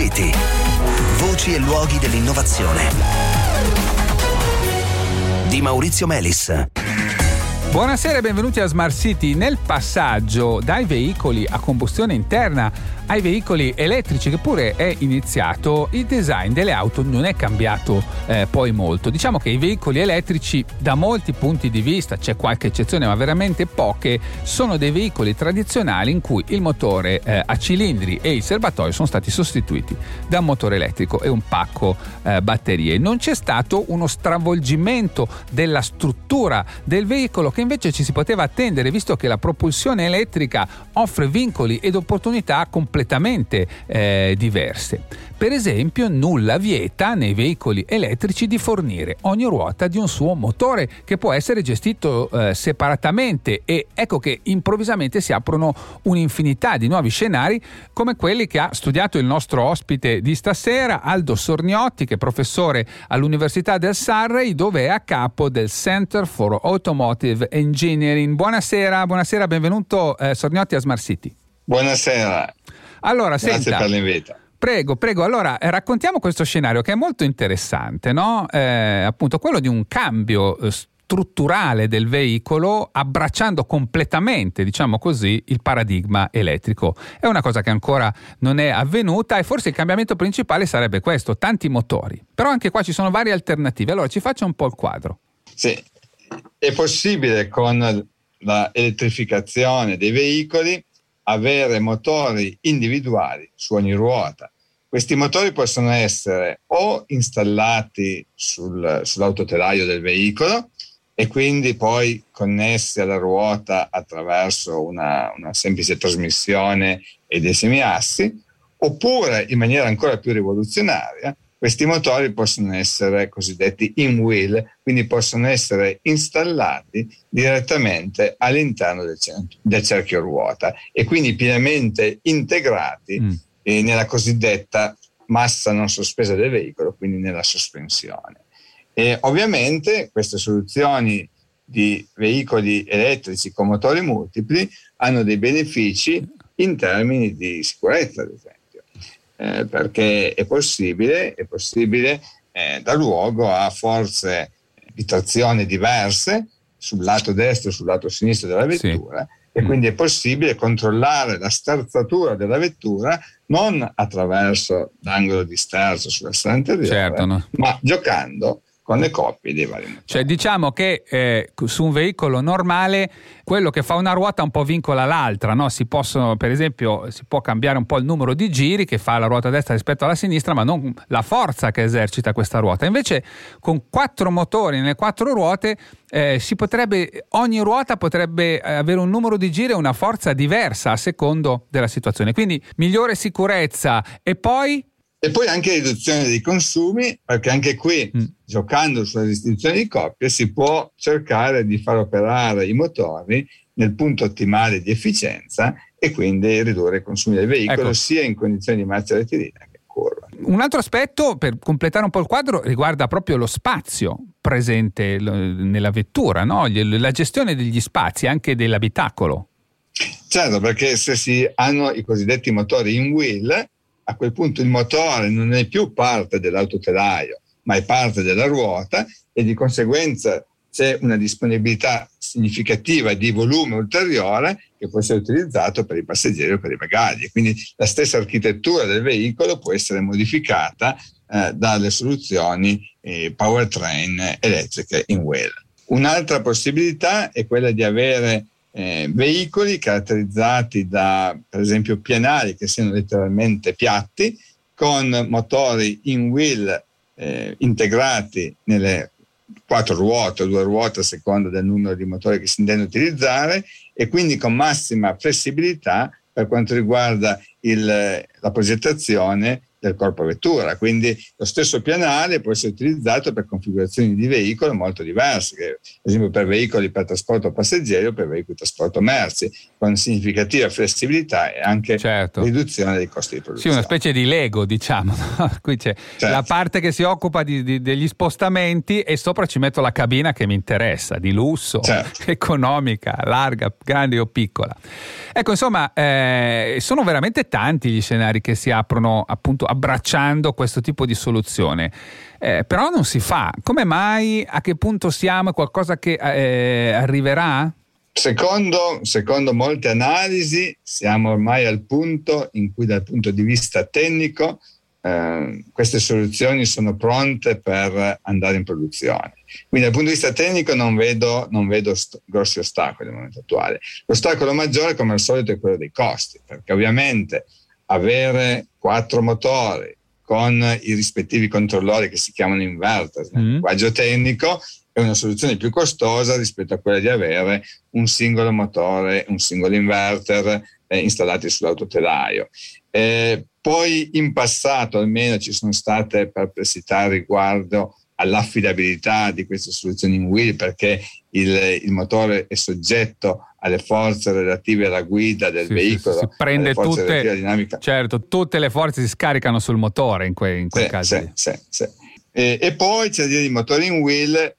City. Voci e luoghi dell'innovazione. Di Maurizio Melis. Buonasera e benvenuti a Smart City. Nel passaggio dai veicoli a combustione interna ai veicoli elettrici, che pure è iniziato, il design delle auto non è cambiato eh, poi molto. Diciamo che i veicoli elettrici, da molti punti di vista, c'è qualche eccezione, ma veramente poche, sono dei veicoli tradizionali in cui il motore eh, a cilindri e il serbatoio sono stati sostituiti da un motore elettrico e un pacco eh, batterie. Non c'è stato uno stravolgimento della struttura del veicolo che invece ci si poteva attendere, visto che la propulsione elettrica offre vincoli ed opportunità completamente completamente eh, diverse. Per esempio, nulla vieta nei veicoli elettrici di fornire ogni ruota di un suo motore che può essere gestito eh, separatamente e ecco che improvvisamente si aprono un'infinità di nuovi scenari come quelli che ha studiato il nostro ospite di stasera, Aldo Sorniotti, che è professore all'Università del Surrey, dove è a capo del Center for Automotive Engineering. Buonasera, buonasera, benvenuto eh, Sorniotti a Smart City. Buonasera. Allora, Grazie senta, per l'invito. Prego, prego. Allora, eh, raccontiamo questo scenario che è molto interessante, no? Eh, appunto, quello di un cambio eh, strutturale del veicolo abbracciando completamente, diciamo così, il paradigma elettrico. È una cosa che ancora non è avvenuta e forse il cambiamento principale sarebbe questo, tanti motori. Però anche qua ci sono varie alternative. Allora, ci faccia un po' il quadro. Sì, è possibile con la elettrificazione dei veicoli avere motori individuali su ogni ruota. Questi motori possono essere o installati sul, sull'autotelaio del veicolo e quindi poi connessi alla ruota attraverso una, una semplice trasmissione e dei semiassi, oppure in maniera ancora più rivoluzionaria questi motori possono essere cosiddetti in wheel, quindi possono essere installati direttamente all'interno del, del cerchio ruota e quindi pienamente integrati mm. eh, nella cosiddetta massa non sospesa del veicolo, quindi nella sospensione. E ovviamente queste soluzioni di veicoli elettrici con motori multipli hanno dei benefici in termini di sicurezza, ad esempio eh, perché è possibile, è possibile eh, dar luogo a forze di trazione diverse sul lato destro e sul lato sinistro della vettura. Sì. E quindi è possibile controllare la sterzatura della vettura non attraverso l'angolo di sterzo sulla strada anteriore, certo, no. ma giocando con le coppie dei vari motori. Cioè diciamo che eh, su un veicolo normale quello che fa una ruota un po' vincola l'altra, no? si possono per esempio si può cambiare un po' il numero di giri che fa la ruota destra rispetto alla sinistra ma non la forza che esercita questa ruota. Invece con quattro motori nelle quattro ruote eh, potrebbe, ogni ruota potrebbe avere un numero di giri e una forza diversa a secondo della situazione. Quindi migliore sicurezza e poi e poi anche riduzione dei consumi, perché anche qui, mm. giocando sulla distinzione di coppie, si può cercare di far operare i motori nel punto ottimale di efficienza e quindi ridurre i consumi del veicolo ecco. sia in condizioni di marcia rettilinea che in curva. Un altro aspetto, per completare un po' il quadro, riguarda proprio lo spazio presente nella vettura, no? la gestione degli spazi, anche dell'abitacolo. Certo, perché se si hanno i cosiddetti motori in wheel, a quel punto il motore non è più parte dell'autotelaio, ma è parte della ruota e di conseguenza c'è una disponibilità significativa di volume ulteriore che può essere utilizzato per i passeggeri o per i bagagli. Quindi la stessa architettura del veicolo può essere modificata eh, dalle soluzioni eh, powertrain elettriche in wheel. Un'altra possibilità è quella di avere eh, veicoli caratterizzati da, per esempio, pianali che siano letteralmente piatti, con motori in wheel eh, integrati nelle quattro ruote o due ruote a seconda del numero di motori che si intende utilizzare e quindi con massima flessibilità per quanto riguarda il, la progettazione del corpo vettura, quindi lo stesso pianale può essere utilizzato per configurazioni di veicolo molto diverse, ad esempio per veicoli per trasporto passeggeri o per veicoli per trasporto merci, con significativa flessibilità e anche certo. riduzione dei costi di produzione. Sì, una specie di Lego, diciamo. Qui c'è certo. la parte che si occupa di, di, degli spostamenti e sopra ci metto la cabina che mi interessa, di lusso, certo. economica, larga, grande o piccola. Ecco, insomma, eh, sono veramente tanti gli scenari che si aprono appunto abbracciando questo tipo di soluzione. Eh, però non si fa. Come mai? A che punto siamo? Qualcosa che eh, arriverà? Secondo, secondo, molte analisi siamo ormai al punto in cui dal punto di vista tecnico eh, queste soluzioni sono pronte per andare in produzione. Quindi dal punto di vista tecnico non vedo, non vedo st- grossi ostacoli al momento attuale. L'ostacolo maggiore come al solito è quello dei costi, perché ovviamente avere quattro motori con i rispettivi controllori che si chiamano inverter nel mm. linguaggio tecnico è una soluzione più costosa rispetto a quella di avere un singolo motore, un singolo inverter eh, installati sull'autotelaio. Eh, poi in passato almeno ci sono state perplessità riguardo all'affidabilità di queste soluzioni in wheel perché il, il, motore è soggetto alle forze relative alla guida del sì, veicolo. Sì, sì, prende tutte, certo, tutte le forze si scaricano sul motore in, que, in quel sì, caso. Sì, e, e, poi c'è da dire i motori in wheel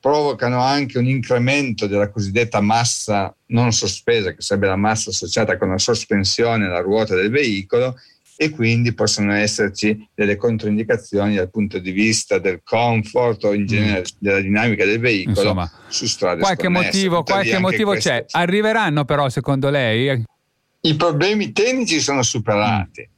provocano anche un incremento della cosiddetta massa non sospesa, che sarebbe la massa associata con la sospensione alla ruota del veicolo e quindi possono esserci delle controindicazioni dal punto di vista del comfort o in mm. genere mm. della dinamica del veicolo Insomma, su strade qualche sconnesse. motivo, qualche motivo c'è. Arriveranno però secondo lei? I problemi tecnici sono superati.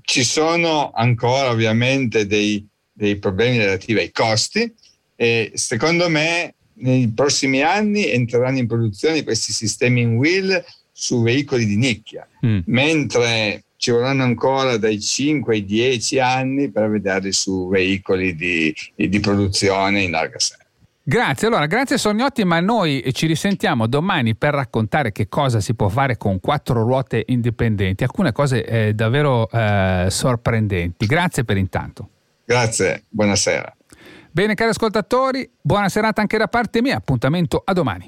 Ci sono ancora ovviamente dei, dei problemi relativi ai costi e secondo me nei prossimi anni entreranno in produzione questi sistemi in wheel su veicoli di nicchia, mm. mentre ci vorranno ancora dai 5 ai 10 anni per vederli su veicoli di, di produzione in larga serie. Grazie, allora grazie Sognotti, ma noi ci risentiamo domani per raccontare che cosa si può fare con quattro ruote indipendenti, alcune cose eh, davvero eh, sorprendenti. Grazie per intanto. Grazie, buonasera. Bene cari ascoltatori, buona serata anche da parte mia, appuntamento a domani.